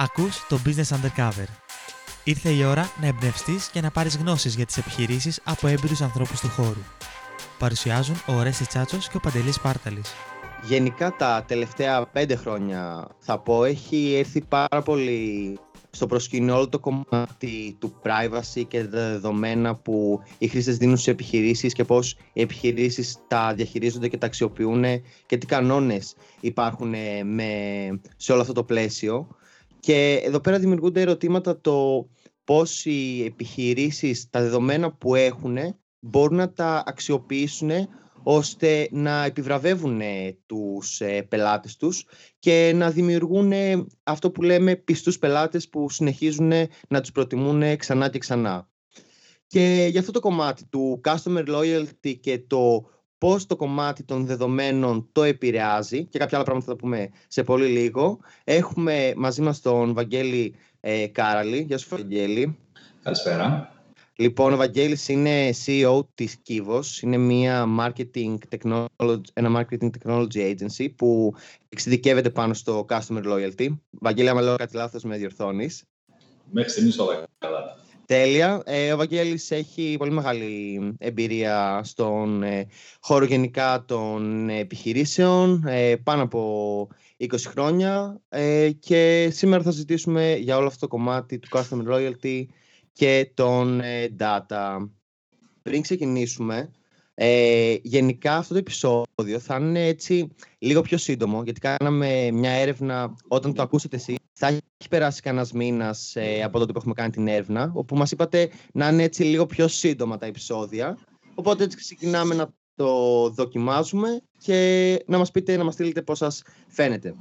Ακούς το Business Undercover. Ήρθε η ώρα να εμπνευστείς και να πάρεις γνώσεις για τις επιχειρήσεις από έμπειρους ανθρώπους του χώρου. Παρουσιάζουν ο Ορέστης Τσάτσος και ο Παντελής Πάρταλης. Γενικά τα τελευταία πέντε χρόνια θα πω έχει έρθει πάρα πολύ στο προσκήνιο όλο το κομμάτι του privacy και τα δεδομένα που οι χρήστες δίνουν σε επιχειρήσεις και πώς οι επιχειρήσεις τα διαχειρίζονται και τα αξιοποιούν και τι κανόνες υπάρχουν με, σε όλο αυτό το πλαίσιο. Και εδώ πέρα δημιουργούνται ερωτήματα το πώς οι επιχειρήσεις τα δεδομένα που έχουν μπορούν να τα αξιοποιήσουν ώστε να επιβραβεύουν τους ε, πελάτες τους και να δημιουργούν αυτό που λέμε πιστούς πελάτες που συνεχίζουν να τους προτιμούν ξανά και ξανά. Και για αυτό το κομμάτι του customer loyalty και το πώς το κομμάτι των δεδομένων το επηρεάζει και κάποια άλλα πράγματα θα πούμε σε πολύ λίγο. Έχουμε μαζί μας τον Βαγγέλη ε, Κάραλη. Γεια σου Βαγγέλη. Καλησπέρα. Λοιπόν, ο Βαγγέλης είναι CEO της Kivos. Είναι μια marketing technology, ένα marketing technology agency που εξειδικεύεται πάνω στο customer loyalty. Βαγγέλη, άμα λέω κάτι λάθος, με διορθώνεις. Μέχρι στιγμής όλα καλά. Τέλεια. Ε, ο Βαγγέλης έχει πολύ μεγάλη εμπειρία στον ε, χώρο γενικά των επιχειρήσεων, ε, πάνω από 20 χρόνια ε, και σήμερα θα συζητήσουμε για όλο αυτό το κομμάτι του Customer Loyalty και των data. Πριν ξεκινήσουμε, ε, γενικά αυτό το επεισόδιο θα είναι έτσι λίγο πιο σύντομο, γιατί κάναμε μια έρευνα όταν το ακούσετε εσείς. Θα έχει περάσει κανένας μήνας ε, από τότε που έχουμε κάνει την έρευνα, όπου μας είπατε να είναι έτσι λίγο πιο σύντομα τα επεισόδια. Οπότε έτσι ξεκινάμε να το δοκιμάζουμε και να μας πείτε, να μας στείλετε πώς σας φαίνεται.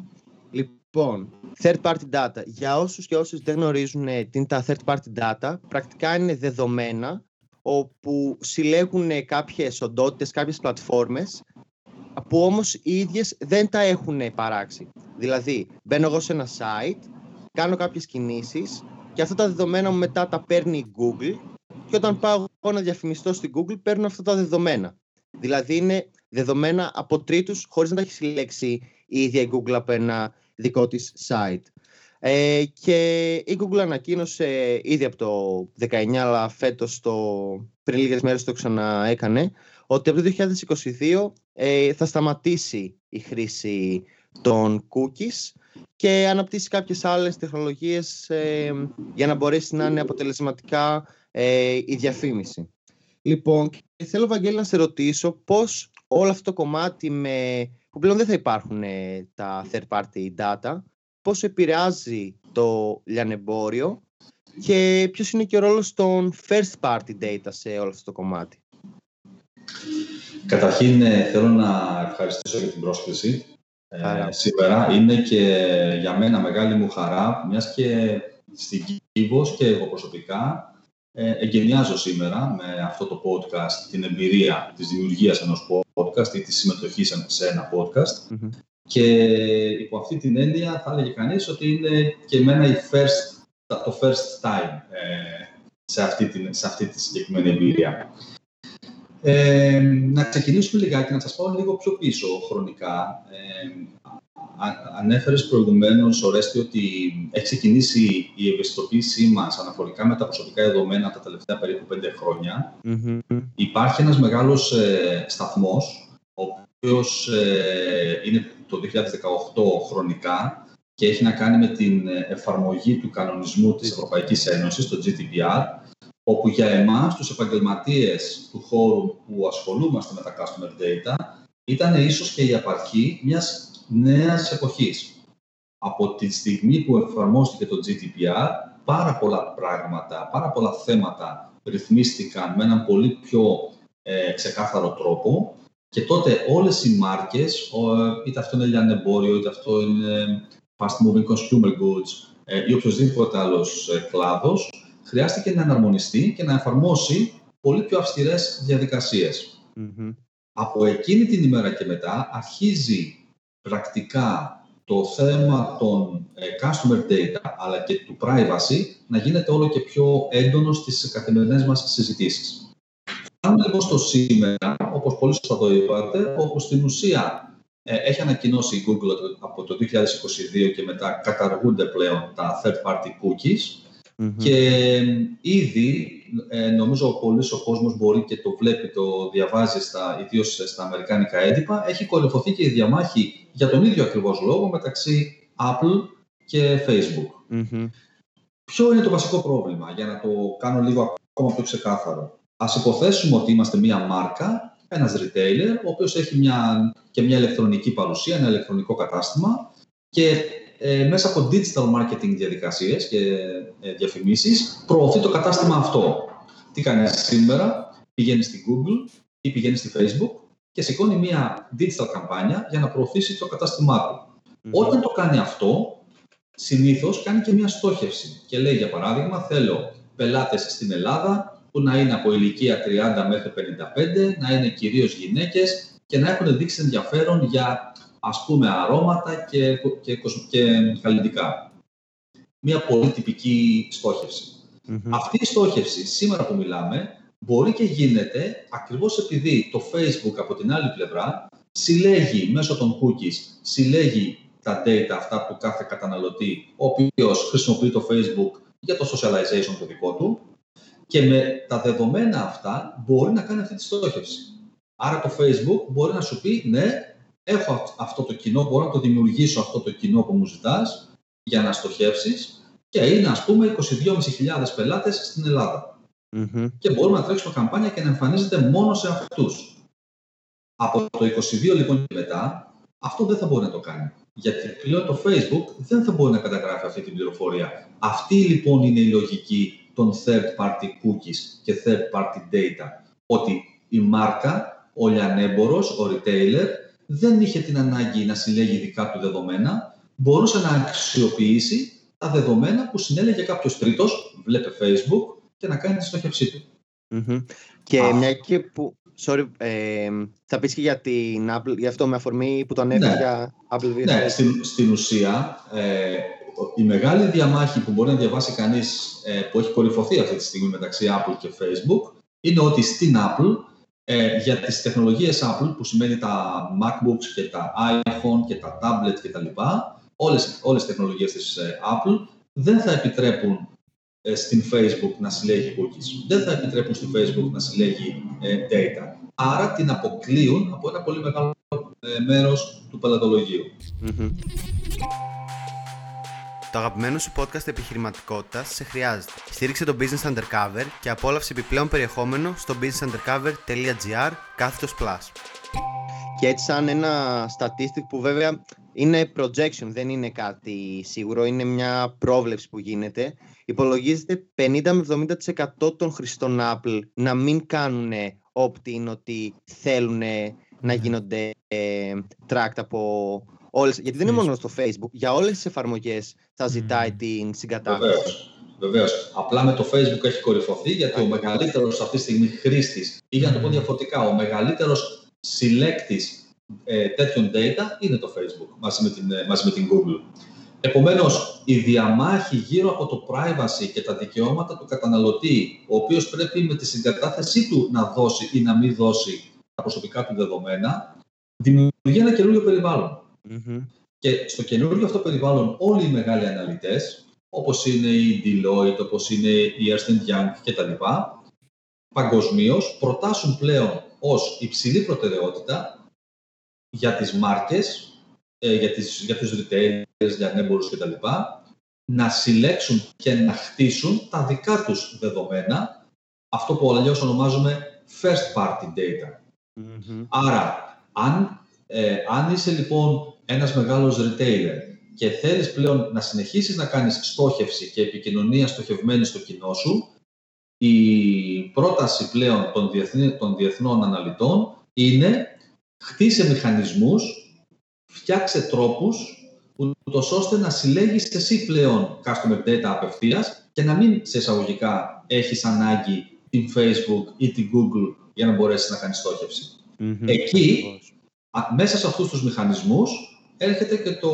Λοιπόν, third party data. Για όσους και όσους δεν γνωρίζουν ε, τι είναι τα third party data, πρακτικά είναι δεδομένα όπου συλλέγουν κάποιες οντότητες, κάποιες πλατφόρμες που όμως οι ίδιες δεν τα έχουν παράξει. Δηλαδή, μπαίνω εγώ σε ένα site, κάνω κάποιες κινήσεις και αυτά τα δεδομένα μου μετά τα παίρνει η Google και όταν πάω εγώ να διαφημιστώ στην Google παίρνω αυτά τα δεδομένα. Δηλαδή είναι δεδομένα από τρίτους χωρίς να τα έχει συλλέξει η ίδια η Google από ένα δικό της site. Ε, και η Google ανακοίνωσε ήδη από το 19, αλλά φέτος το, πριν λίγες μέρες το ξαναέκανε, ότι από το 2022 ε, θα σταματήσει η χρήση των cookies και αναπτύσσει κάποιες άλλες τεχνολογίες ε, για να μπορέσει να είναι αποτελεσματικά ε, η διαφήμιση. Λοιπόν, και θέλω Βαγγέλη να σε ρωτήσω πώς όλο αυτό το κομμάτι με, που πλέον δεν θα υπάρχουν τα third party data, πώς επηρεάζει το λιανεμπόριο και ποιος είναι και ο ρόλος των first party data σε όλο αυτό το κομμάτι. Καταρχήν ε, θέλω να ευχαριστήσω για την πρόσκληση ε, σήμερα. Είναι και για μένα μεγάλη μου χαρά, μιας και στην Κίβος και εγώ προσωπικά ε, εγκαινιάζω σήμερα με αυτό το podcast την εμπειρία της δημιουργίας ενός podcast ή της συμμετοχής σε ένα podcast. Και υπό αυτή την έννοια θα έλεγε κανείς ότι είναι και εμένα η first, το first time ε, σε, αυτή την, σε αυτή τη συγκεκριμένη εμπειρία. Ε, να ξεκινήσουμε λιγάκι, να σας πάω λίγο πιο πίσω χρονικά. Ε, ανέφερες προηγουμένως, Ορέστη, ότι έχει ξεκινήσει η ευαισθητοποίησή μας αναφορικά με τα προσωπικά δεδομένα τα τελευταία περίπου πέντε χρόνια. Υπάρχει ένας μεγάλος ε, σταθμός, ο οποίος ε, είναι το 2018 χρονικά και έχει να κάνει με την εφαρμογή του κανονισμού της Ευρωπαϊκής Ένωσης, το GDPR, όπου για εμάς, τους επαγγελματίες του χώρου που ασχολούμαστε με τα customer data, ήταν ίσως και η απαρχή μιας νέας εποχής. Από τη στιγμή που εφαρμόστηκε το GDPR, πάρα πολλά πράγματα, πάρα πολλά θέματα ρυθμίστηκαν με έναν πολύ πιο ε, ξεκάθαρο τρόπο και τότε όλες οι μάρκες, είτε αυτό είναι λιανεμπόριο, είτε αυτό είναι fast moving consumer goods ε, ή οποιοδήποτε άλλος ε, κλάδος, χρειάστηκε να εναρμονιστεί και να εφαρμόσει πολύ πιο αυστηρές Από εκείνη την ημέρα και μετά αρχίζει πρακτικά το θέμα των ε, customer data αλλά και του privacy να γίνεται όλο και πιο έντονο στις καθημερινές μας συζητήσεις. Φτάνουμε λοιπόν στο σήμερα, όπως πολύ σωστά το είπατε, όπου στην ουσία ε, έχει ανακοινώσει η Google ότι από το 2022 και μετά καταργούνται πλέον τα third-party cookies και ήδη ε, νομίζω πολύ ο κόσμος μπορεί και το βλέπει, το διαβάζει στα, ιδίως στα αμερικάνικα έντυπα, έχει κορυφωθεί και η διαμάχη για τον ίδιο ακριβώς λόγο μεταξύ Apple και Facebook. Ποιο είναι το βασικό πρόβλημα, για να το κάνω λίγο ακόμα πιο ξεκάθαρο. Ας υποθέσουμε ότι είμαστε μία μάρκα, ένας retailer, ο οποίος έχει μια, και μια ηλεκτρονική παρουσία, ένα ηλεκτρονικό κατάστημα και ε, μέσα από digital marketing διαδικασίες και ε, διαφημίσεις προωθεί το κατάστημα αυτό. Τι κάνει σήμερα, πηγαίνει στη Google ή πηγαίνει στη Facebook και σηκώνει μια digital καμπάνια για να προωθήσει το κατάστημά του. Όταν το κάνει αυτό, συνήθως κάνει και μια στόχευση και λέει για παράδειγμα θέλω πελάτες στην Ελλάδα που να είναι από ηλικία 30 μέχρι 55, να είναι κυρίως γυναίκες και να έχουν δείξει ενδιαφέρον για ας πούμε αρώματα και, και, και καλλιτικά. Μια πολύ τυπική Αυτή η στόχευση σήμερα που μιλάμε μπορεί και γίνεται ακριβώς επειδή το Facebook από την άλλη πλευρά συλλέγει μέσω των cookies, συλλέγει τα data αυτά που κάθε καταναλωτή, ο οποίος χρησιμοποιεί το Facebook για το socialization το δικό του και με τα δεδομένα αυτά μπορεί να κάνει αυτή τη στόχευση. Άρα το Facebook μπορεί να σου πει ναι, έχω αυτό το κοινό, μπορώ να το δημιουργήσω αυτό το κοινό που μου ζητάς για να στοχεύσεις και είναι ας πούμε 22.500 πελάτες στην ελλαδα Και μπορούμε να τρέξουμε καμπάνια και να εμφανίζεται μόνο σε αυτούς. Από το 22 λοιπόν και μετά, αυτό δεν θα μπορεί να το κάνει. Γιατί πλέον το Facebook δεν θα μπορεί να καταγράφει αυτή την πληροφορία. Αυτή λοιπόν είναι η λογική των third party cookies και third party data. Ότι η μάρκα, ο λιανέμπορος, ο retailer, δεν είχε την ανάγκη να συλλέγει δικά του δεδομένα, μπορούσε να αξιοποιήσει τα δεδομένα που συνέλεγε κάποιος τρίτος, βλέπε Facebook, και να κάνει τη στόχευσή του. Και μια και που. Sorry, ε, θα πεις και για την Apple, για αυτό με αφορμή που το ανέφερες ναι. για Apple TV. Ναι, στην, στην ουσία, ε, η μεγάλη διαμάχη που μπορεί να διαβάσει κανείς ε, που έχει κορυφωθεί αυτή τη στιγμή μεταξύ Apple και Facebook είναι ότι στην Apple ε, για τις τεχνολογίες Apple, που σημαίνει τα MacBooks και τα iPhone και τα tablet και τα λοιπά, όλες, όλες τις τεχνολογίες της ε, Apple δεν θα επιτρέπουν ε, στην Facebook να συλλέγει cookies. Δεν θα επιτρέπουν στην Facebook να συλλέγει ε, data. Άρα την αποκλείουν από ένα πολύ μεγάλο μέρος του πελατολογιου Το αγαπημένο σου podcast επιχειρηματικότητας σε χρειάζεται. Στήριξε το Business Undercover και απόλαυσε επιπλέον περιεχόμενο στο businessundercover.gr κάθετος plus. Και έτσι σαν ένα statistic που βέβαια είναι projection, δεν είναι κάτι σίγουρο, είναι μια πρόβλεψη που γίνεται. Υπολογίζεται 50 με 70% των χρηστών Apple να μην κάνουν opt-in ότι θέλουν να γίνονται ε, tracked από όλες, γιατί δεν είναι μόνο στο Facebook, για όλες τις εφαρμογές θα ζητάει την συγκατάθεση. Βεβαίως. Απλά με το Facebook έχει κορυφωθεί γιατί ο μεγαλύτερος αυτή τη στιγμή χρήστης ή για να το πω διαφορετικά, ο μεγαλύτερος συλλέκτης ε, τέτοιων data είναι το Facebook μαζί με την, ε, μαζί με την Google. Επομένως, η διαμάχη γύρω από το privacy και τα δικαιώματα του καταναλωτή, ο οποίος πρέπει με τη συγκατάθεσή του να δώσει ή να μην δώσει τα προσωπικά του δεδομένα, δημιουργεί ένα καινούριο περιβάλλον. Και στο καινούργιο αυτό περιβάλλον όλοι οι μεγάλοι αναλυτές, όπως είναι η Deloitte, όπως είναι η Ernst Young κτλ., παγκοσμίως προτάσουν πλέον ως υψηλή προτεραιότητα για τις μάρκες, ε, για, τις, για τους retailers, για ανέμπορους κτλ., να συλλέξουν και να χτίσουν τα δικά τους δεδομένα, αυτό που αλλιώς ονομάζουμε first party data. Άρα, αν, ε, αν είσαι λοιπόν ένας μεγάλος retailer και θέλεις πλέον να συνεχίσεις να κάνεις στόχευση και επικοινωνία στοχευμένη στο κοινό σου, η πρόταση πλέον των, των διεθνών αναλυτών είναι χτίσε μηχανισμούς, φτιάξε τρόπους ούτως ώστε να συλλέγεις εσύ πλέον customer data απευθείας και να μην σε εισαγωγικά έχεις ανάγκη την Facebook ή την Google για να μπορέσεις να κάνεις Εκεί, μέσα σε αυτούς τους μηχανισμούς, έρχεται και το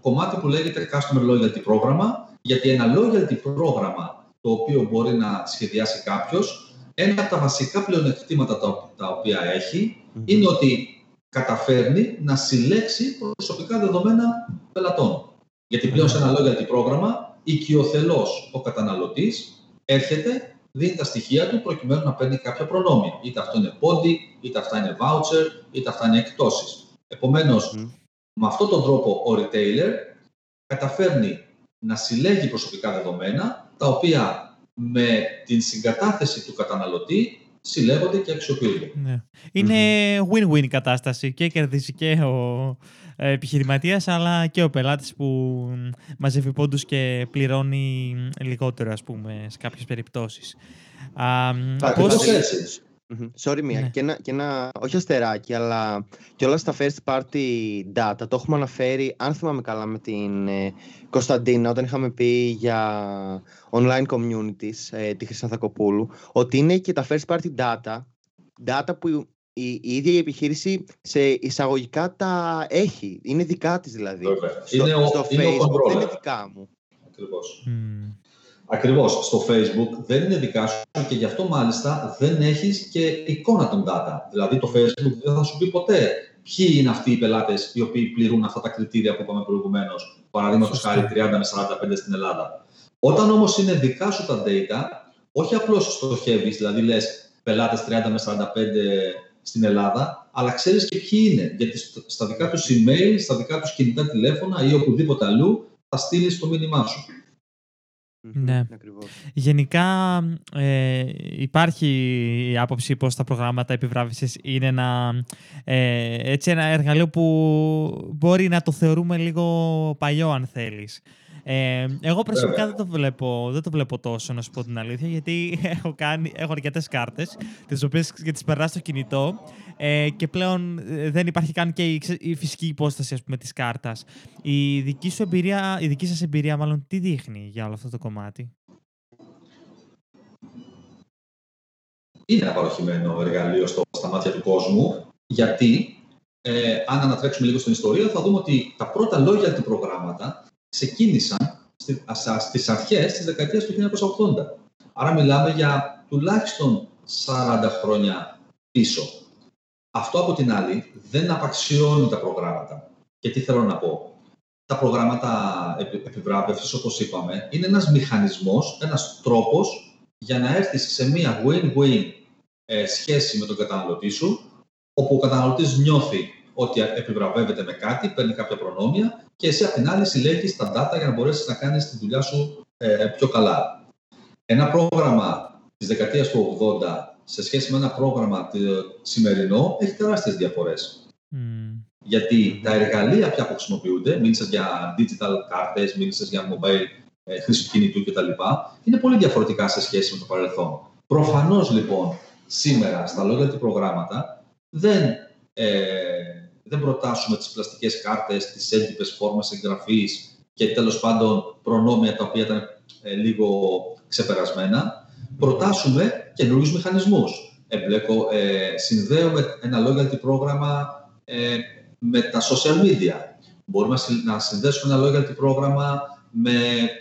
κομμάτι που λέγεται Customer Loyalty πρόγραμμα, γιατί ένα loyalty πρόγραμμα το οποίο μπορεί να σχεδιάσει κάποιος, ένα από τα βασικά πλεονεκτήματα τα, οποία έχει είναι ότι καταφέρνει να συλλέξει προσωπικά δεδομένα πελατών. Γιατί πλέον σε ένα loyalty πρόγραμμα, οικειοθελώς ο καταναλωτής έρχεται, δίνει τα στοιχεία του προκειμένου να παίρνει κάποια προνόμια. Είτε αυτό είναι πόντι, είτε αυτά είναι voucher, είτε αυτά είναι εκτόσεις. Επομένως, με αυτόν τον τρόπο ο retailer καταφέρνει να συλλέγει προσωπικά δεδομένα, τα οποία με την συγκατάθεση του καταναλωτή συλλέγονται και αξιοποιούνται. Ναι. Είναι win-win κατάσταση και κερδίζει και ο ε, επιχειρηματίας αλλά και ο πελάτης που μαζεύει πόντους και πληρώνει λιγότερο ας πούμε σε κάποιες περιπτώσεις. Ακριβώς Sorry, μία. Ναι. Και, ένα, και ένα, όχι αστεράκι, αλλά και όλα στα first party data. Το έχουμε αναφέρει, αν θυμάμαι καλά, με την ε, Κωνσταντίνα, όταν είχαμε πει για online communities, ε, τη Χρυσανθακοπούλου, ότι είναι και τα first party data, data που η, η ίδια η επιχείρηση σε εισαγωγικά τα έχει. Είναι δικά της δηλαδή. Στο, είναι ο, στο είναι Facebook δεν είναι δικά μου. Ακριβώς. Ακριβώς. Στο Facebook δεν είναι δικά σου και γι' αυτό μάλιστα δεν έχεις και εικόνα των data. Δηλαδή το Facebook δεν θα σου πει ποτέ ποιοι είναι αυτοί οι πελάτες οι οποίοι πληρούν αυτά τα κριτήρια που είπαμε προηγουμένως. Παραδείγματος χάρη 30 με 45 στην Ελλάδα. Όταν όμως είναι δικά σου τα data, όχι απλώς στοχεύεις, δηλαδή λες πελάτες 30 με 45 στην Ελλάδα, αλλά ξέρεις και ποιοι είναι. Γιατί στα δικά τους email, στα δικά τους κινητά τηλέφωνα ή οπουδήποτε αλλού θα στείλεις το μήνυμά σου. Ναι. Γενικά ε, υπάρχει η άποψη πως τα προγράμματα επιβράβευσης είναι ένα, ε, έτσι ένα εργαλείο που μπορεί να το θεωρούμε λίγο παλιό αν θέλεις. Ε, εγώ προσωπικά δεν το, βλέπω, δεν το βλέπω τόσο, να σου πω την αλήθεια, γιατί έχω, κάνει, έχω αρκετές κάρτες, τις οποίες και τις περνά στο κινητό ε, και πλέον ε, δεν υπάρχει καν και η, η φυσική υπόσταση ας πούμε, της κάρτας. Η δική, σου εμπειρία, η δική σας εμπειρία μάλλον τι δείχνει για όλο αυτό το κομμάτι; Είναι ένα παροχημένο εργαλείο στο, στα μάτια του κόσμου, γιατί ε, αν ανατρέξουμε λίγο στην ιστορία θα δούμε ότι τα πρώτα λόγια του προγράμματα ξεκίνησαν στις αρχές της δεκαετίας του 1980. Άρα μιλάμε για τουλάχιστον 40 χρόνια πίσω. Αυτό από την άλλη δεν απαξιώνει τα προγράμματα. Και τι θέλω να πω. Τα προγράμματα επιβράβευσης, όπως είπαμε, είναι ένας μηχανισμός, ένας τρόπος για να έρθεις σε μία win-win ε, σχέση με τον καταναλωτή σου, όπου ο καταναλωτής νιώθει ότι επιβραβεύεται με κάτι, παίρνει κάποια προνόμια και εσύ απ' την άλλη συλλέγεις τα data για να μπορέσεις να κάνεις τη δουλειά σου ε, πιο καλά. Ένα πρόγραμμα της δεκαετίας του 80 σε σχέση με ένα πρόγραμμα σημερινό έχει τεράστιες διαφορές. Γιατί τα εργαλεία πια που χρησιμοποιούνται, μίλησα για digital κάρτες, μίλησα για mobile ε, χρήση κινητού κτλ., είναι πολύ διαφορετικά σε σχέση με το παρελθόν. Προφανώς λοιπόν σήμερα στα λόγια του προγράμματα δεν, ε, δεν προτάσουμε τις πλαστικές κάρτες, τις έντυπες φόρμε εγγραφής και τέλος πάντων προνόμια τα οποία ήταν ε, λίγο ξεπερασμένα προτάσουμε καινούριους μηχανισμούς. Εμπλέκω, ε, συνδέουμε ένα loyalty πρόγραμμα ε, με τα social media. Μπορούμε να συνδέσουμε ένα loyalty πρόγραμμα με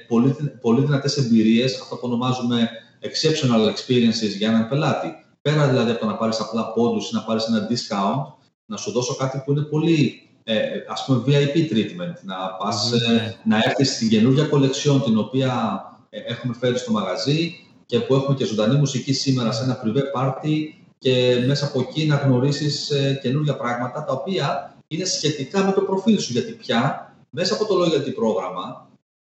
πολύ, πολύ δυνατές εμπειρίες, αυτό που ονομάζουμε exceptional experiences για έναν πελάτη. Πέρα δηλαδή από το να πάρεις απλά πόντους ή να πάρεις ένα discount, να σου δώσω κάτι που είναι πολύ ε, ας πούμε VIP treatment, να, πας, ε, να έρθεις στην καινούργια κολεξιόν την οποία ε, έχουμε φέρει στο μαγαζί και που έχουμε και ζωντανή μουσική σήμερα σε ένα privé party και μέσα από εκεί να γνωρίσεις ε, καινούργια πράγματα τα οποία είναι σχετικά με το προφίλ σου. Γιατί πια μέσα από το loyalty πρόγραμμα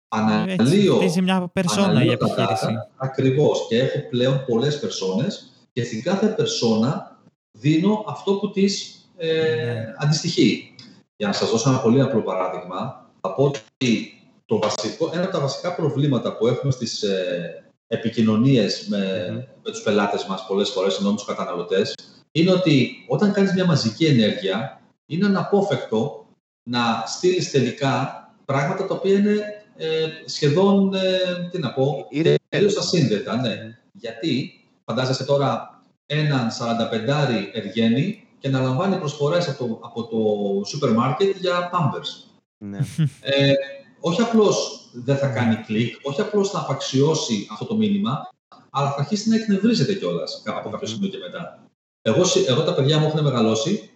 αναλύω, Έτσι, μια περσόνα η επιχείρηση. Ακριβώς και έχω πλέον πολλές περσόνες και στην κάθε περσόνα δίνω αυτό που της ε, ναι. αντιστοιχεί. Για να σας δώσω ένα πολύ απλό παράδειγμα, θα πω ότι το βασικό, ένα από τα βασικά προβλήματα που έχουμε στις ε, επικοινωνίες με, mm-hmm. με τους πελάτες μας πολλές φορές, ενώ τους καταναλωτές, είναι ότι όταν κάνεις μια μαζική ενέργεια, είναι αναπόφευκτο να στείλεις τελικά πράγματα τα οποία είναι ε, σχεδόν, ε, τι να πω, τελείως ασύνδετα. Ναι. Γιατί φαντάζεσαι τώρα έναν 45 εργένη και να λαμβάνει προσφορές από το, από το σούπερ μάρκετ για Pampers. Ναι. Ε, όχι απλώς δεν θα κάνει κλικ, όχι απλώς θα απαξιώσει αυτό το μήνυμα, αλλά θα αρχίσει να εκνευρίζεται κιόλας από κάποιο σημείο και μετά. Εγώ, εγώ τα παιδιά μου έχουν μεγαλώσει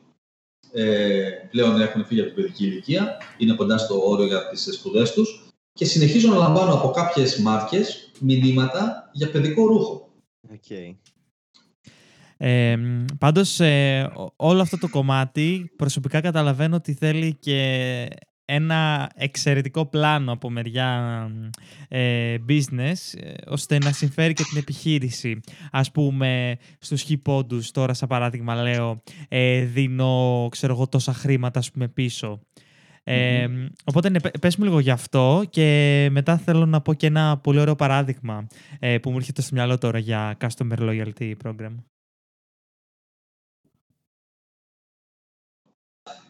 ε, πλέον έχουν φύγει από την παιδική ηλικία, είναι κοντά στο όριο για τις σπουδές τους και συνεχίζω να λαμβάνω από κάποιες μάρκες μηνύματα για παιδικό ρούχο. Okay. Ε, πάντως, ε, όλο αυτό το κομμάτι προσωπικά καταλαβαίνω ότι θέλει και ένα εξαιρετικό πλάνο από μεριά ε, business ε, ώστε να συμφέρει και την επιχείρηση. Ας πούμε στους χιπόντους τώρα σαν παράδειγμα λέω ε, δίνω ξέρω εγώ τόσα χρήματα ας πούμε πίσω. Ε, οπότε ναι, πες μου λίγο γι' αυτό και μετά θέλω να πω και ένα πολύ ωραίο παράδειγμα ε, που μου έρχεται στο μυαλό τώρα για Customer Loyalty Program.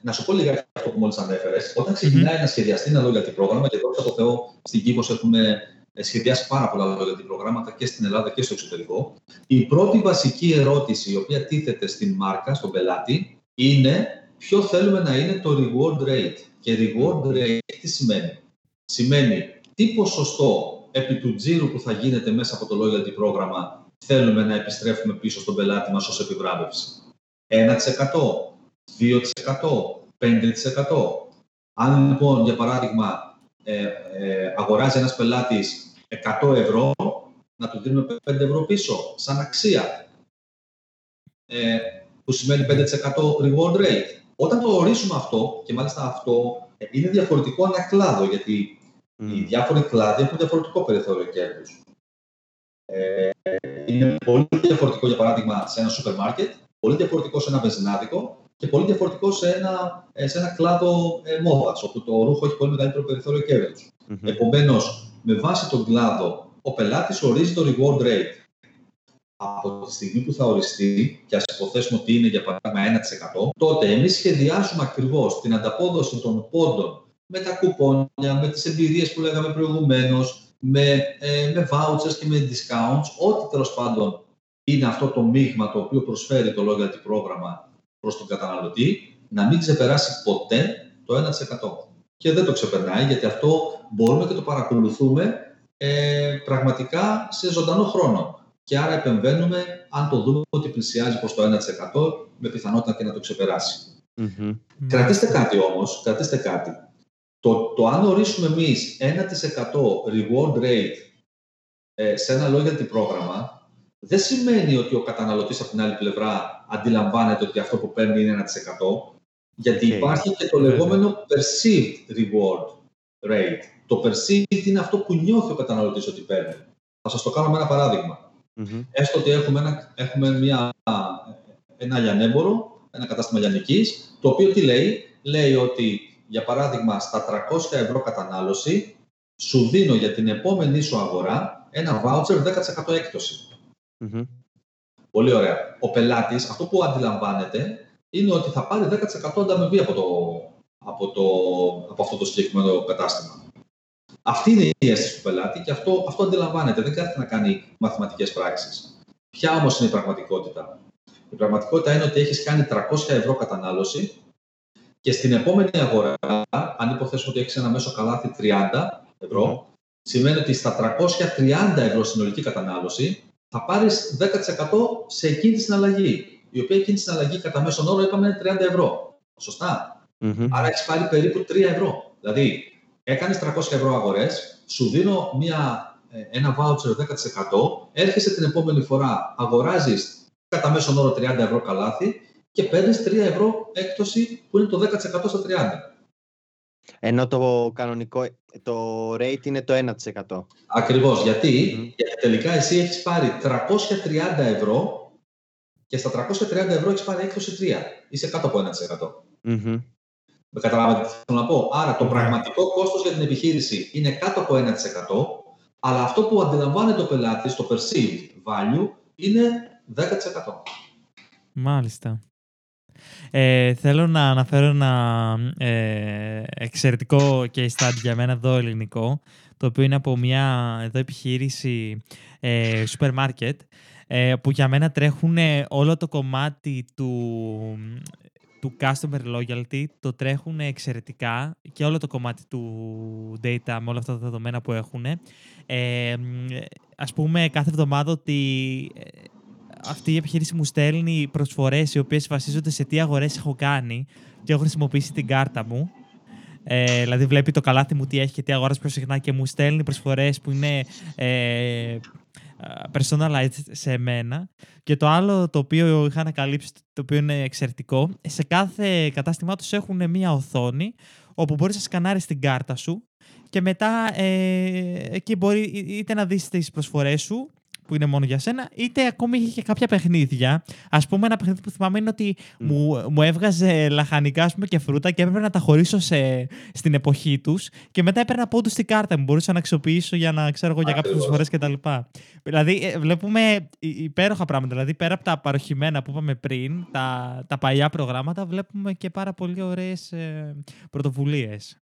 Να σου πω λίγα αυτό που μόλις ανέφερες. Όταν ξεκινάει mm-hmm. να σχεδιαστεί ένα loyalty πρόγραμμα, και δόξα τω Θεώ, στην Κύπρο έχουμε ε, σχεδιάσει πάρα πολλά loyalty προγράμματα και στην Ελλάδα και στο εξωτερικό. Η πρώτη βασική ερώτηση, η οποία τίθεται στην μάρκα, στον πελάτη, είναι ποιο θέλουμε να είναι το reward rate. Και reward rate τι σημαίνει; Σημαίνει τι ποσοστό επί του τζίρου που θα γίνεται μέσα από το loyalty πρόγραμμα θέλουμε να επιστρέφουμε πίσω στον πελάτη μας ως επιβράβευση. 1%, 2%, 5%. Αν λοιπόν, για παράδειγμα, ε, ε, αγοράζει ένας πελάτης 100 ευρώ, να του δίνουμε 5 ευρώ πίσω, σαν αξία, ε, που σημαίνει 5% reward rate. Όταν το ορίσουμε αυτό, και μάλιστα αυτό ε, είναι διαφορετικό ανακλάδο, γιατί mm. οι διάφοροι κλάδοι έχουν διαφορετικό περιθώριο κέρδους. Ε, είναι πολύ διαφορετικό, για παράδειγμα, σε ένα σούπερ μάρκετ, πολύ διαφορετικό σε ένα βενζινάδικο και πολύ διαφορετικό σε ένα, ε, σε ένα κλάδο ε, μόδας, όπου το ρούχο έχει πολύ μεγαλύτερο περιθώριο κέρδου. Mm-hmm. Επομένως, με βάση τον κλάδο, ο πελάτης ορίζει το reward rate. Από τη στιγμή που θα οριστεί, και ας υποθέσουμε ότι είναι για παράδειγμα 1%, τότε εμείς σχεδιάζουμε ακριβώς την ανταπόδοση των πόντων με τα κουπόνια, με τις εμπειρίες που λέγαμε προηγουμένως, με, ε, με vouchers και με discounts, ό,τι τέλος πάντων είναι αυτό το μείγμα το οποίο προσφέρει το loyalty πρόγραμμα προς τον καταναλωτή να μην ξεπεράσει ποτέ το 1%. Και δεν το ξεπερνάει, γιατί αυτό μπορούμε και το παρακολουθούμε ε, πραγματικά σε ζωντανό χρόνο. Και άρα επεμβαίνουμε αν το δούμε ότι πλησιάζει προς το 1% με πιθανότητα και να το ξεπεράσει. Κρατήστε κάτι όμως, κρατήστε κάτι. Το, το αν ορίσουμε εμείς 1% reward rate ε, σε ένα loyalty πρόγραμμα, δεν σημαίνει ότι ο καταναλωτής από την άλλη πλευρά αντιλαμβάνεται ότι αυτό που παίρνει είναι 1%, γιατί υπάρχει και το λεγόμενο perceived reward rate. Το perceived είναι αυτό που νιώθει ο καταναλωτής ότι παίρνει. Θα σας το κάνω με ένα παραδειγμα Έστω ότι έχουμε, ένα, έχουμε μια, ένα λιανέμπορο, ένα κατάστημα λιανικής, το οποίο τι λέει, λέει ότι για παράδειγμα στα 300 ευρώ κατανάλωση σου δίνω για την επόμενη σου αγορά ένα voucher 10% έκπτωση. Πολύ ωραία. Ο πελάτης, αυτό που αντιλαμβάνεται είναι ότι θα πάρει 10% ανταμοιβή από, το, από, το, από αυτό το συγκεκριμένο κατάστημα. Αυτή είναι η αίσθηση του πελάτη και αυτό, αυτό αντιλαμβάνεται. Δεν κάθεται να κάνει μαθηματικές πράξεις. Ποια όμως είναι η πραγματικότητα; Η πραγματικότητα είναι ότι έχεις κάνει 300 ευρώ κατανάλωση και στην επόμενη αγορά, αν υποθέσουμε ότι έχεις ένα μέσο καλάθι 30 ευρώ, σημαίνει ότι στα 330 ευρώ συνολική κατανάλωση θα πάρεις 10% σε εκείνη τη συναλλαγή. Η οποία εκείνη τη συναλλαγή κατά μέσον όρο είπαμε είναι 30 ευρώ. Άρα έχεις πάρει περίπου 3 ευρώ. Δηλαδή, έκανες 300 ευρώ αγορές, σου δίνω μια, ε, ένα voucher 10%, έρχεσαι την επόμενη φορά, αγοράζεις κατά μέσον όρο 30 ευρώ καλάθι και παίρνεις 3 ευρώ έκπτωση που είναι το 10% στα 30. Ενώ το κανονικό, το rate είναι το 1%. Ακριβώς. Γιατί, γιατί τελικά εσύ έχεις πάρει 330 ευρώ και στα 330 ευρώ έχεις πάρει 23. Είσαι κάτω από 1%. Mm-hmm. Με καταλάβατε τι θέλω να πω; Άρα το πραγματικό κόστος για την επιχείρηση είναι κάτω από 1%, αλλά αυτό που αντιλαμβάνεται ο πελάτης, το perceived value, είναι 10%. Μάλιστα. Ε, θέλω να αναφέρω ένα ε, εξαιρετικό case study για μένα εδώ ελληνικό, το οποίο είναι από μια εδώ επιχείρηση ε, σούπερ μάρκετ, ε, που για μένα τρέχουν όλο το κομμάτι του, του customer loyalty, το τρέχουν εξαιρετικά και όλο το κομμάτι του data με όλα αυτά τα δεδομένα που έχουν. Ε, ας πούμε κάθε εβδομάδα ότι αυτή η επιχείρηση μου στέλνει προσφορές οι οποίες βασίζονται σε τι αγορές έχω κάνει και έχω χρησιμοποιήσει την κάρτα μου. Ε, δηλαδή βλέπει το καλάθι μου τι έχει και τι αγοράζει πιο συχνά και μου στέλνει προσφορές που είναι ε, personalized σε εμένα. Και το άλλο το οποίο είχα ανακαλύψει, το οποίο είναι εξαιρετικό, σε κάθε κατάστημά τους έχουν μία οθόνη όπου μπορείς να σκανάρεις την κάρτα σου και μετά ε, εκεί μπορεί είτε να δεις τις προσφορές σου που είναι μόνο για σένα, είτε ακόμη είχε και κάποια παιχνίδια. Α πούμε, ένα παιχνίδι που θυμάμαι είναι ότι μου, μου έβγαζε λαχανικά ας πούμε, και φρούτα και έπρεπε να τα χωρίσω σε, στην εποχή τους και μετά έπαιρνα πόντους στην κάρτα μου. Μπορούσα να αξιοποιήσω για να ξέρω εγώ για κάποιες φορέ κτλ. Δηλαδή, ε, βλέπουμε υπέροχα πράγματα. Δηλαδή, πέρα από τα παροχημένα που είπαμε πριν, τα, τα παλιά προγράμματα, βλέπουμε και πάρα πολύ ωραίες πρωτοβουλίες.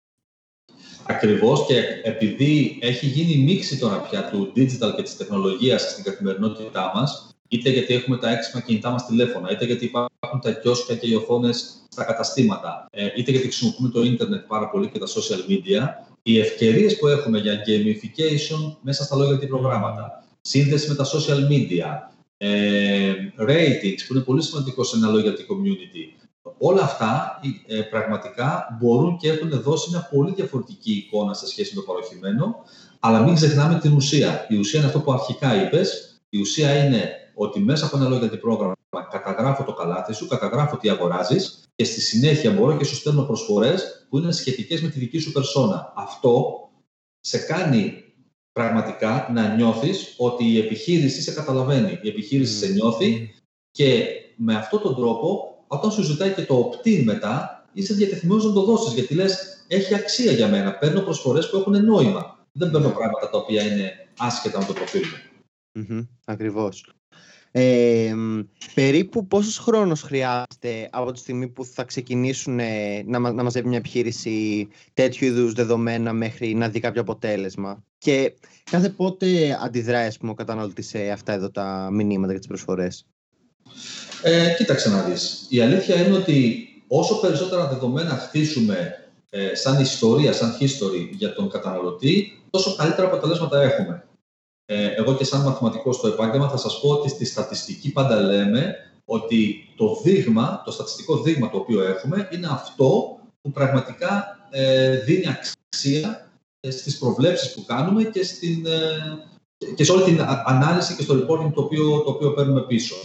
Ακριβώς και επειδή έχει γίνει μίξη τώρα πια του digital και της τεχνολογίας στην καθημερινότητά μας, είτε γιατί έχουμε τα έξυπνα κινητά μας τηλέφωνα, είτε γιατί υπάρχουν τα κιόσκα και οι οθόνες στα καταστήματα, ε, είτε γιατί χρησιμοποιούμε το ίντερνετ πάρα πολύ και τα social media, οι ευκαιρίες που έχουμε για gamification μέσα στα λόγια προγράμματα, σύνδεση με τα social media, ε, ratings που είναι πολύ σημαντικό σε ένα λόγια community, Όλα αυτά ε, πραγματικά μπορούν και έχουν δώσει μια πολύ διαφορετική εικόνα σε σχέση με το παροχημένο, αλλά μην ξεχνάμε την ουσία. Η ουσία είναι αυτό που αρχικά είπες. Η ουσία είναι ότι μέσα από ένα λόγιο πρόγραμμα καταγράφω το καλάθι σου, καταγράφω τι αγοράζεις και στη συνέχεια μπορώ και σου στέλνω προσφορές που είναι σχετικές με τη δική σου περσόνα. Αυτό σε κάνει πραγματικά να νιώθεις ότι η επιχείρηση σε καταλαβαίνει. Η επιχείρηση σε νιώθει και με αυτόν τον τρόπο όταν σου ζητάει και το opt-in μετά, είσαι διατεθειμένος να το δώσεις. Γιατί λες, έχει αξία για μένα. Παίρνω προσφορές που έχουν νόημα. Δεν παίρνω πράγματα τα οποία είναι άσχετα με το προφίλ μου. Mm-hmm, Ακριβώς. Ε, περίπου πόσος χρόνος χρειάζεται από τη στιγμή που θα ξεκινήσουν να, να μαζεύει μια επιχείρηση τέτοιου είδους δεδομένα μέχρι να δει κάποιο αποτέλεσμα; Και κάθε πότε αντιδράει πούμε, ο καταναλωτής σε αυτά εδώ τα μηνύματα και τις προσφορές; Ε, κοίταξε να δεις. Η αλήθεια είναι ότι όσο περισσότερα δεδομένα χτίσουμε ε, σαν ιστορία, σαν history για τον καταναλωτή, τόσο καλύτερα αποτελέσματα έχουμε. Ε, εγώ και σαν μαθηματικός στο επάγγελμα θα σας πω ότι στη στατιστική πάντα λέμε ότι το δείγμα, το στατιστικό δείγμα το οποίο έχουμε είναι αυτό που πραγματικά ε, δίνει αξία ε, στις προβλέψεις που κάνουμε και, στην, ε, και σε όλη την ανάλυση και στο reporting το οποίο, το οποίο παίρνουμε πίσω.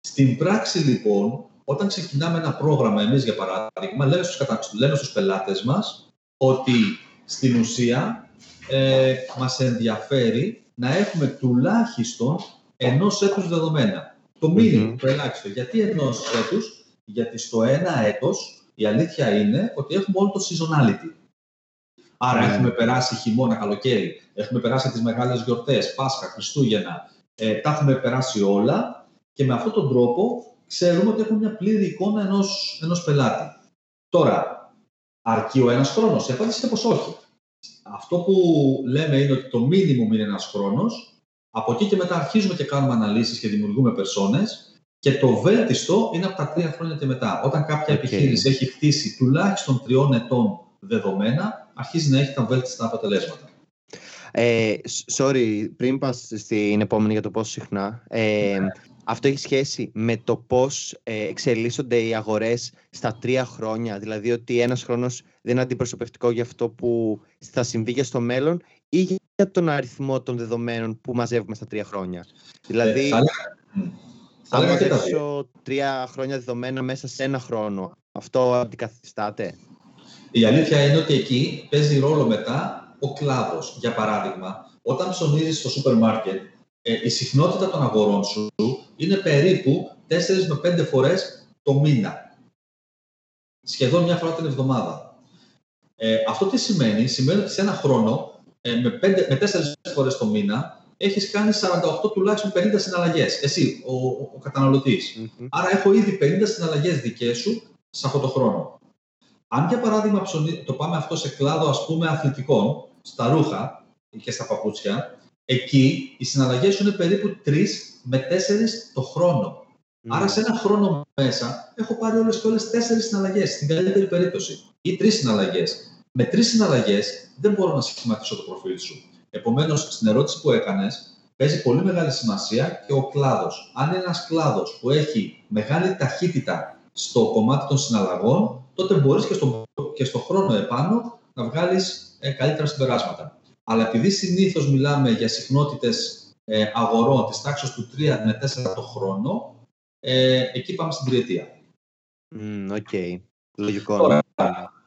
Στην πράξη, λοιπόν, όταν ξεκινάμε ένα πρόγραμμα, εμείς για παράδειγμα, λέμε στους, κατα... λέμε στους πελάτες μας ότι στην ουσία ε, μας ενδιαφέρει να έχουμε τουλάχιστον ενός έτους δεδομένα. Το μήνυμα, το ελάχιστο. Γιατί ενός έτους, γιατί στο ένα έτος η αλήθεια είναι ότι έχουμε όλο το seasonality. Άρα ναι. έχουμε περάσει χειμώνα, καλοκαίρι, έχουμε περάσει τις μεγάλες γιορτές, Πάσχα, Χριστούγεννα, ε, τα έχουμε περάσει όλα και με αυτόν τον τρόπο ξέρουμε ότι έχουμε μια πλήρη εικόνα ενός, ενός πελάτη. Τώρα, αρκεί ο ένας χρόνος; Η απάντηση είναι πως όχι. Αυτό που λέμε είναι ότι το μήνυμο είναι ένας χρόνος. Από εκεί και μετά αρχίζουμε και κάνουμε αναλύσεις και δημιουργούμε περσόνες και το βέλτιστο είναι από τα τρία χρόνια και μετά. Όταν κάποια okay. επιχείρηση έχει χτίσει τουλάχιστον τριών ετών δεδομένα, αρχίζει να έχει τα βέλτιστα αποτελέσματα. Ε, sorry, πριν πας στην επόμενη για το πόσο συχνά, ε, αυτό έχει σχέση με το πώς ε, εξελίσσονται οι αγορές στα τρία χρόνια, δηλαδή ότι ένας χρόνος δεν είναι αντιπροσωπευτικό για αυτό που θα συμβεί και στο μέλλον ή για τον αριθμό των δεδομένων που μαζεύουμε στα τρία χρόνια; Δηλαδή, ε, αν μαζέψω τρία χρόνια δεδομένα μέσα σε ένα χρόνο, αυτό αντικαθιστάται; Η αλήθεια είναι ότι εκεί παίζει ρόλο μετά ο κλάδος. Για παράδειγμα, όταν ψωνίζεις στο σούπερ μάρκετ, ε, η συχνότητα των αγορών σου είναι περίπου 4 με 5 φορές το μήνα. Σχεδόν μια φορά την εβδομάδα. Ε, αυτό τι σημαίνει, σημαίνει ότι σε ένα χρόνο ε, με, 5, με 4 φορές το μήνα έχεις κάνει 48 τουλάχιστον 50 συναλλαγές, εσύ, ο, ο, ο καταναλωτης Άρα έχω ήδη 50 συναλλαγές δικές σου σε αυτό το χρόνο. Αν για παράδειγμα το πάμε αυτό σε κλάδο ας πούμε αθλητικών, στα ρούχα και στα παπούτσια, εκεί οι συναλλαγές σου είναι περίπου 3 με 4 το χρόνο. Άρα σε ένα χρόνο μέσα έχω πάρει όλες και όλες 4 συναλλαγές, στην καλύτερη περίπτωση, ή 3 συναλλαγές. Με 3 συναλλαγές δεν μπορώ να σχηματίσω το προφίλ σου. Επομένως, στην ερώτηση που έκανες, παίζει πολύ μεγάλη σημασία και ο κλάδος. Αν είναι ένας κλάδος που έχει μεγάλη ταχύτητα στο κομμάτι των συναλλαγών, τότε μπορείς και στο, και στο χρόνο επάνω να βγάλεις ε, καλύτερα συμπεράσματα. Αλλά επειδή συνήθως μιλάμε για συχνότητες ε, αγορών της τάξης του 3 με 4 το χρόνο, ε, εκεί πάμε στην τριετία. OK. okay. Λογικό. Τώρα,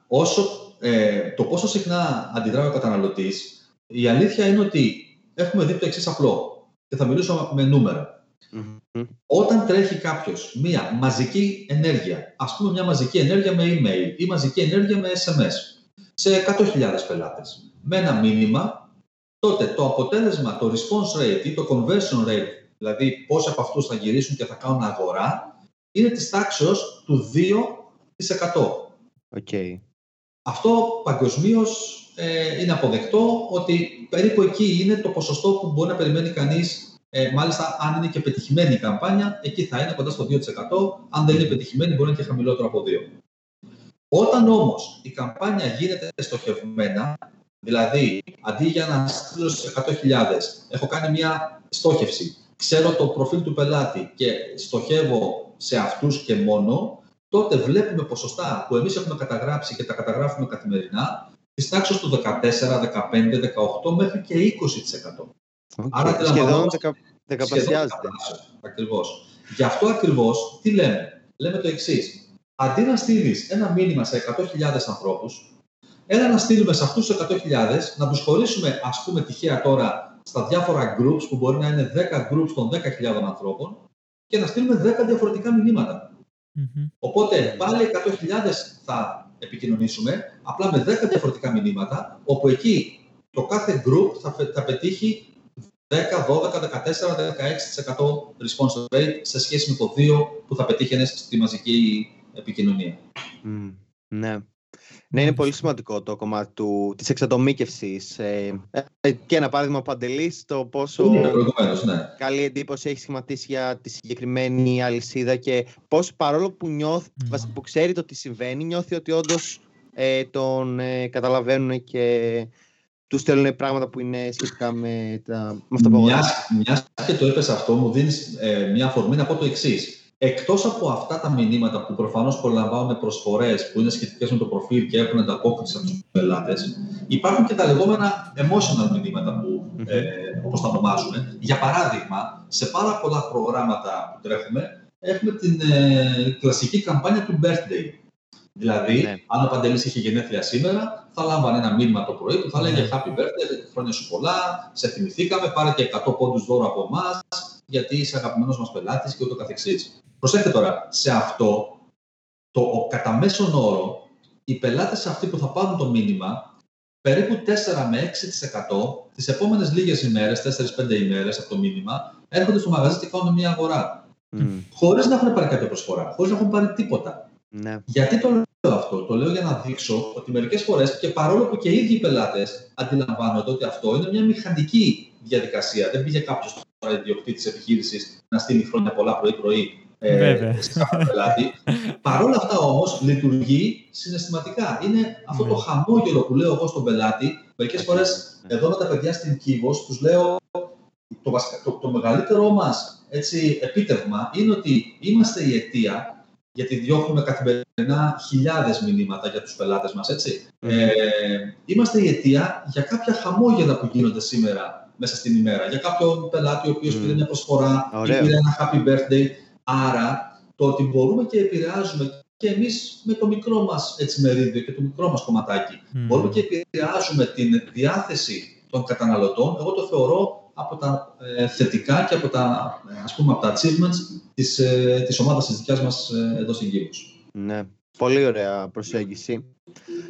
όσο, ε, το πόσο συχνά αντιδράει ο καταναλωτής, η αλήθεια είναι ότι έχουμε δει το εξής απλό και θα μιλήσω με νούμερα. Όταν τρέχει κάποιος μία μαζική ενέργεια, ας πούμε μια μαζική ενέργεια με email ή μαζική ενέργεια με SMS, σε 100.000 πελάτες, με ένα μήνυμα, τότε το αποτέλεσμα, το response rate ή το conversion rate, δηλαδή πόσοι από αυτούς θα γυρίσουν και θα κάνουν αγορά, είναι της τάξη του 2%. Okay. Αυτό παγκοσμίως ε, είναι αποδεκτό ότι περίπου εκεί είναι το ποσοστό που μπορεί να περιμένει κανείς ε, μάλιστα, αν είναι και πετυχημένη η καμπάνια, εκεί θα είναι κοντά στο 2%. Αν δεν είναι πετυχημένη, μπορεί να είναι και χαμηλότερο από 2%. Όταν όμως η καμπάνια γίνεται στοχευμένα, δηλαδή αντί για να στείλω σε 100.000, έχω κάνει μια στόχευση, ξέρω το προφίλ του πελάτη και στοχεύω σε αυτούς και μόνο, τότε βλέπουμε ποσοστά που εμείς έχουμε καταγράψει και τα καταγράφουμε καθημερινά, της τάξης του 14, 15, 18 μέχρι και 20%. Okay. Άρα σχεδόν δεκαπλασιάζεται. Ακριβώς. Γι' αυτό ακριβώς τι λέμε. Λέμε το εξής. Αντί να στείλεις ένα μήνυμα σε 100.000 ανθρώπους, έλα να στείλουμε σε αυτούς τους 100.000, να τους χωρίσουμε, ας πούμε, τυχαία τώρα στα διάφορα groups που μπορεί να είναι 10 groups των 10.000 ανθρώπων και να στείλουμε 10 διαφορετικά Οπότε πάλι 100.000 θα επικοινωνήσουμε, απλά με 10 διαφορετικά μηνύματα, όπου εκεί το κάθε group θα, θα πετύχει 10, 12, 14, 16% response rate σε σχέση με το 2 που θα πετύχαινε στη μαζική επικοινωνία. Mm, ναι. Ναι, είναι πολύ σημαντικό το κομμάτι του, της εξατομίκευσης. Ε, ε, και ένα παράδειγμα Παντελής, το πόσο ναι. καλή εντύπωση έχει σχηματίσει για τη συγκεκριμένη αλυσίδα και πώς παρόλο που, νιώθ, mm. που ξέρει το τι συμβαίνει, νιώθει ότι όντως ε, τον ε, καταλαβαίνουν και τους στέλνουν πράγματα που είναι σχετικά με, τα, με αυτά που Μια και το είπες αυτό, μου δίνεις ε, μια αφορμή να πω το εξής. Εκτός από αυτά τα μηνύματα που προφανώς προλαμβάνουν προσφορές που είναι σχετικές με το προφίλ και έχουν ανταπόκριση από τους πελάτες, υπάρχουν και τα λεγόμενα emotional μηνύματα που ε, όπως τα ονομάζουμε. Για παράδειγμα, σε πάρα πολλά προγράμματα που τρέχουμε, έχουμε την ε, κλασική καμπάνια του birthday. Δηλαδή, ναι. αν ο Παντελής είχε γενέθλια σήμερα, θα λάμβανε ένα μήνυμα το πρωί που θα λέγε ναι. Happy birthday, χρόνια σου πολλά, σε θυμηθήκαμε, πάρε και 100 πόντους δώρο από εμάς, γιατί είσαι αγαπημένος μας πελάτης και ούτω καθεξής. Προσέξτε τώρα, σε αυτό, το, ο, κατά μέσον όρο, οι πελάτες αυτοί που θα πάρουν το μήνυμα, περίπου 4 με 6% τις επόμενες λίγες ημέρες, 4-5 ημέρες από το μήνυμα, έρχονται στο μαγαζί και κάνουν μια αγορά. Mm. Χωρίς να έχουν πάρει κάποια προσφορά, χωρίς να έχουν πάρει τίποτα. Ναι. Γιατί το λέω αυτό, το λέω για να δείξω ότι μερικές φορές και παρόλο που και οι ίδιοι πελάτες αντιλαμβάνονται ότι αυτό είναι μια μηχανική διαδικασία. Δεν πήγε κάποιος τώρα ιδιοκτήτης επιχείρησης να στείλει χρόνια πολλά πρωί-πρωί ε, σε κάποιον πελάτη. Παρ' όλα αυτά όμως λειτουργεί συναισθηματικά. Είναι αυτό το ναι. χαμόγελο που λέω εγώ στον πελάτη. Μερικές φορές εδώ με τα παιδιά στην Κίβο τους λέω το, το, το μεγαλύτερό μας επίτευγμα είναι ότι είμαστε η αιτία γιατί διώχνουμε καθημερινά χιλιάδες μηνύματα για τους πελάτες μας, έτσι. Ε, είμαστε η αιτία για κάποια χαμόγελα που γίνονται σήμερα μέσα στην ημέρα. Για κάποιον πελάτη ο οποίος πήρε μια προσφορά ή πήρε ένα happy birthday. Άρα, το ότι μπορούμε και επηρεάζουμε και εμείς με το μικρό μας έτσι, μερίδιο και το μικρό μας κομματάκι, μπορούμε και επηρεάζουμε την διάθεση των καταναλωτών, εγώ το θεωρώ από τα ε, θετικά και από τα, ας πούμε, από τα achievements της, ε, της ομάδας της δικιάς μας ε, εδώ στην Κύπρος. Ναι, πολύ ωραία προσέγγιση.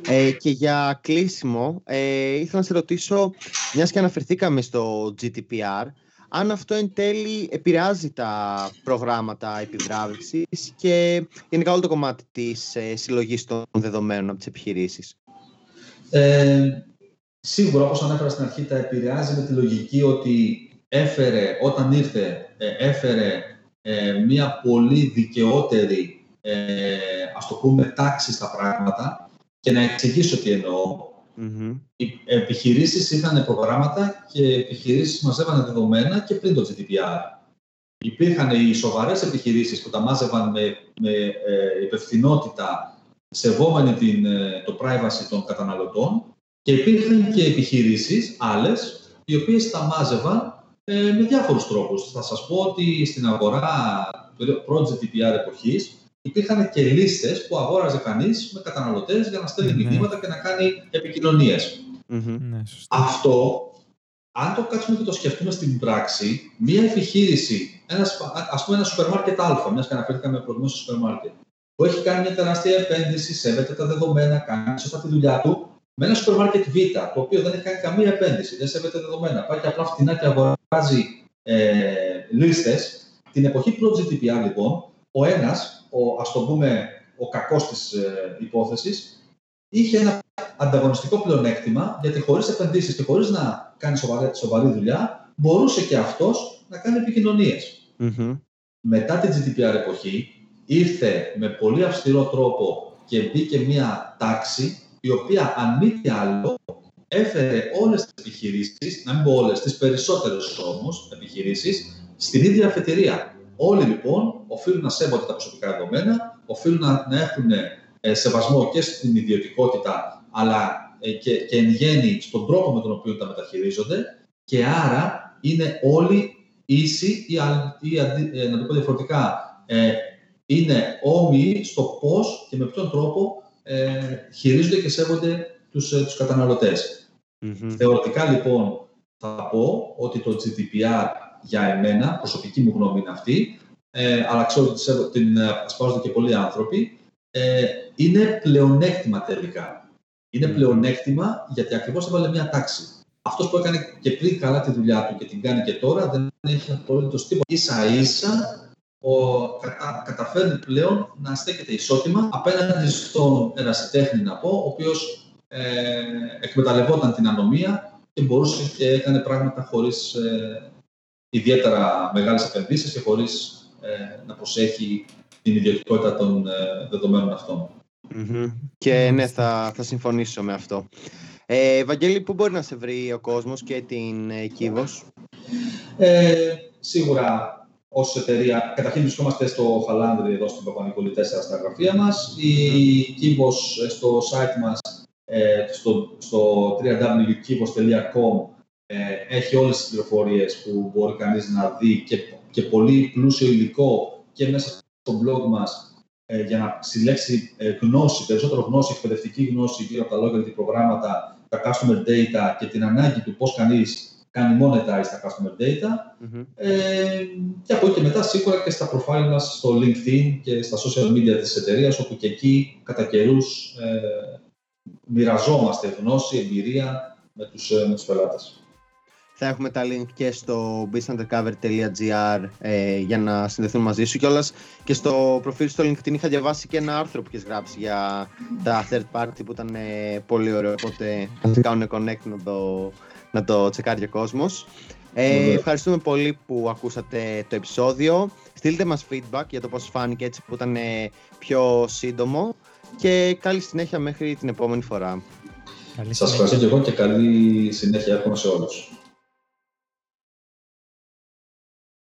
Ε, και για κλείσιμο, ε, ήθελα να σε ρωτήσω, μιας και αναφερθήκαμε στο GDPR, αν αυτό εν τέλει επηρεάζει τα προγράμματα επιβράβευσης και γενικά όλο το κομμάτι της ε, συλλογής των δεδομένων από τις επιχειρήσεις. Ε, Σίγουρα, όπως ανέφερα στην αρχή, τα επηρεάζει με τη λογική ότι έφερε, όταν ήρθε, ε, έφερε ε, μια πολύ δικαιότερη, ε, ας το πούμε, τάξη στα πράγματα και να εξηγήσω τι εννοώ. Οι επιχειρήσεις είχαν προγράμματα και επιχειρήσεις μαζεύανε δεδομένα και πριν το GDPR. Υπήρχαν οι σοβαρές επιχειρήσεις που τα μάζευαν με, με ε, υπευθυνότητα, σεβόμενοι την, ε, το privacy των καταναλωτών και υπήρχαν και επιχειρήσεις άλλες, οι οποίες τα μάζευαν ε, με διάφορους τρόπους. Θα σας πω ότι στην αγορά προ-GDPR εποχής υπήρχαν και λίστες που αγόραζε κανείς με καταναλωτές για να στέλνει ναι. μηνύματα και να κάνει Ναι, Αυτό, αν το κάτσουμε και το σκεφτούμε στην πράξη, μία επιχείρηση, ένας, ας πούμε ένα σούπερ μάρκετ α, μιας και αναφέρθηκαμε προηγουμένως στο σούπερ μάρκετ, που έχει κάνει μια τεράστια επένδυση, σέβεται τα δεδομένα, κάνει σωστά τη δουλειά του, με ένα σούπερ μάρκετ Β, το οποίο δεν έχει κάνει καμία επένδυση, δεν σέβεται δεδομένα, πάει και απλά φτηνά και αγοράζει ε, λίστες. Την εποχή προ GDPR, λοιπόν, ο ένας, ο, ας το πούμε, ο κακός της ε, υπόθεσης, είχε ένα ανταγωνιστικό πλεονέκτημα, γιατί χωρίς επενδύσεις και χωρίς να κάνει σοβαρή, σοβαρή δουλειά, μπορούσε και αυτός να κάνει Μετά την GDPR εποχή, ήρθε με πολύ αυστηρό τρόπο και μπήκε μια τάξη η οποία αν μη τι άλλο έφερε όλες τις επιχειρήσεις, να μην πω όλες, τις περισσότερες όμως επιχειρήσεις, στην ίδια αφετηρία. Όλοι λοιπόν οφείλουν να σέβονται τα προσωπικά δεδομένα, οφείλουν να, να έχουν ε, σεβασμό και στην ιδιωτικότητα, αλλά ε, και, και εν γέννη στον τρόπο με τον οποίο τα μεταχειρίζονται και άρα είναι όλοι ίσοι ή, ή ε, να το πω διαφορετικά, είναι όμοιοι στο πώς και με ποιον τρόπο ε, χειρίζονται και σέβονται τους, ε, τους καταναλωτες Θεωρητικά λοιπόν θα πω ότι το GDPR για εμένα, προσωπική μου γνώμη είναι αυτή, ε, αλλά ξέρω ότι την ασπάζονται και πολλοί άνθρωποι, ε, είναι πλεονέκτημα τελικά. Είναι πλεονέκτημα γιατί ακριβώς έβαλε μια τάξη. Αυτός που έκανε και πριν καλά τη δουλειά του και την κάνει και τώρα δεν έχει απολύτως τίποτα. Ίσα ίσα ο, κατα, καταφέρνει πλέον να στέκεται ισότιμα απέναντι στον ερασιτέχνη, να πω, ο οποίος ε, εκμεταλλευόταν την ανομία και μπορούσε και έκανε πράγματα χωρίς ε, ιδιαίτερα μεγάλες επενδύσεις και χωρίς ε, να προσέχει την ιδιωτικότητα των ε, δεδομένων Και ναι, θα, θα συμφωνήσω με αυτό. Ε, Βαγγέλη, πού μπορεί να σε βρει ο κόσμος και την ε, Κίβος; Ε, σίγουρα ως εταιρεία. Καταρχήν βρισκόμαστε στο Χαλάνδρη, εδώ στην Παπα-Νικολή 4 στα γραφεία μας. Η Kivos ε, στο site μας, ε, στο, στο www.kivos.com ε, έχει όλες τις πληροφορίες που μπορεί κανείς να δει και, και πολύ πλούσιο υλικό και μέσα στο blog μας ε, για να συλλέξει ε, γνώση, περισσότερο γνώση, εκπαιδευτική γνώση γύρω από τα λόγια προγράμματα, τα customer data και την ανάγκη του πώς κανείς κάνει monetize τα customer data. Ε, και από εκεί και μετά σίγουρα και στα profile μας στο LinkedIn και στα social media της εταιρείας, όπου και εκεί κατά καιρούς ε, μοιραζόμαστε γνώση, εμπειρία με τους, ε, με τους πελάτες. Θα έχουμε τα link και στο businessundercover.gr ε, για να συνδεθούν μαζί σου κιόλας και στο προφίλ στο LinkedIn είχα διαβάσει και ένα άρθρο που έχει γράψει για τα third party που ήταν ε, πολύ ωραίο οπότε θα κάνουν connect να το να το τσεκάρει ο κόσμος. Ε, ευχαριστούμε πολύ που ακούσατε το επεισόδιο. Στείλτε μας feedback για το πώς φάνηκε έτσι που ήταν ε, πιο σύντομο και καλή συνέχεια μέχρι την επόμενη φορά. Καλή Σας ευχαριστώ και εγώ και καλή συνέχεια εύχομαι σε όλους.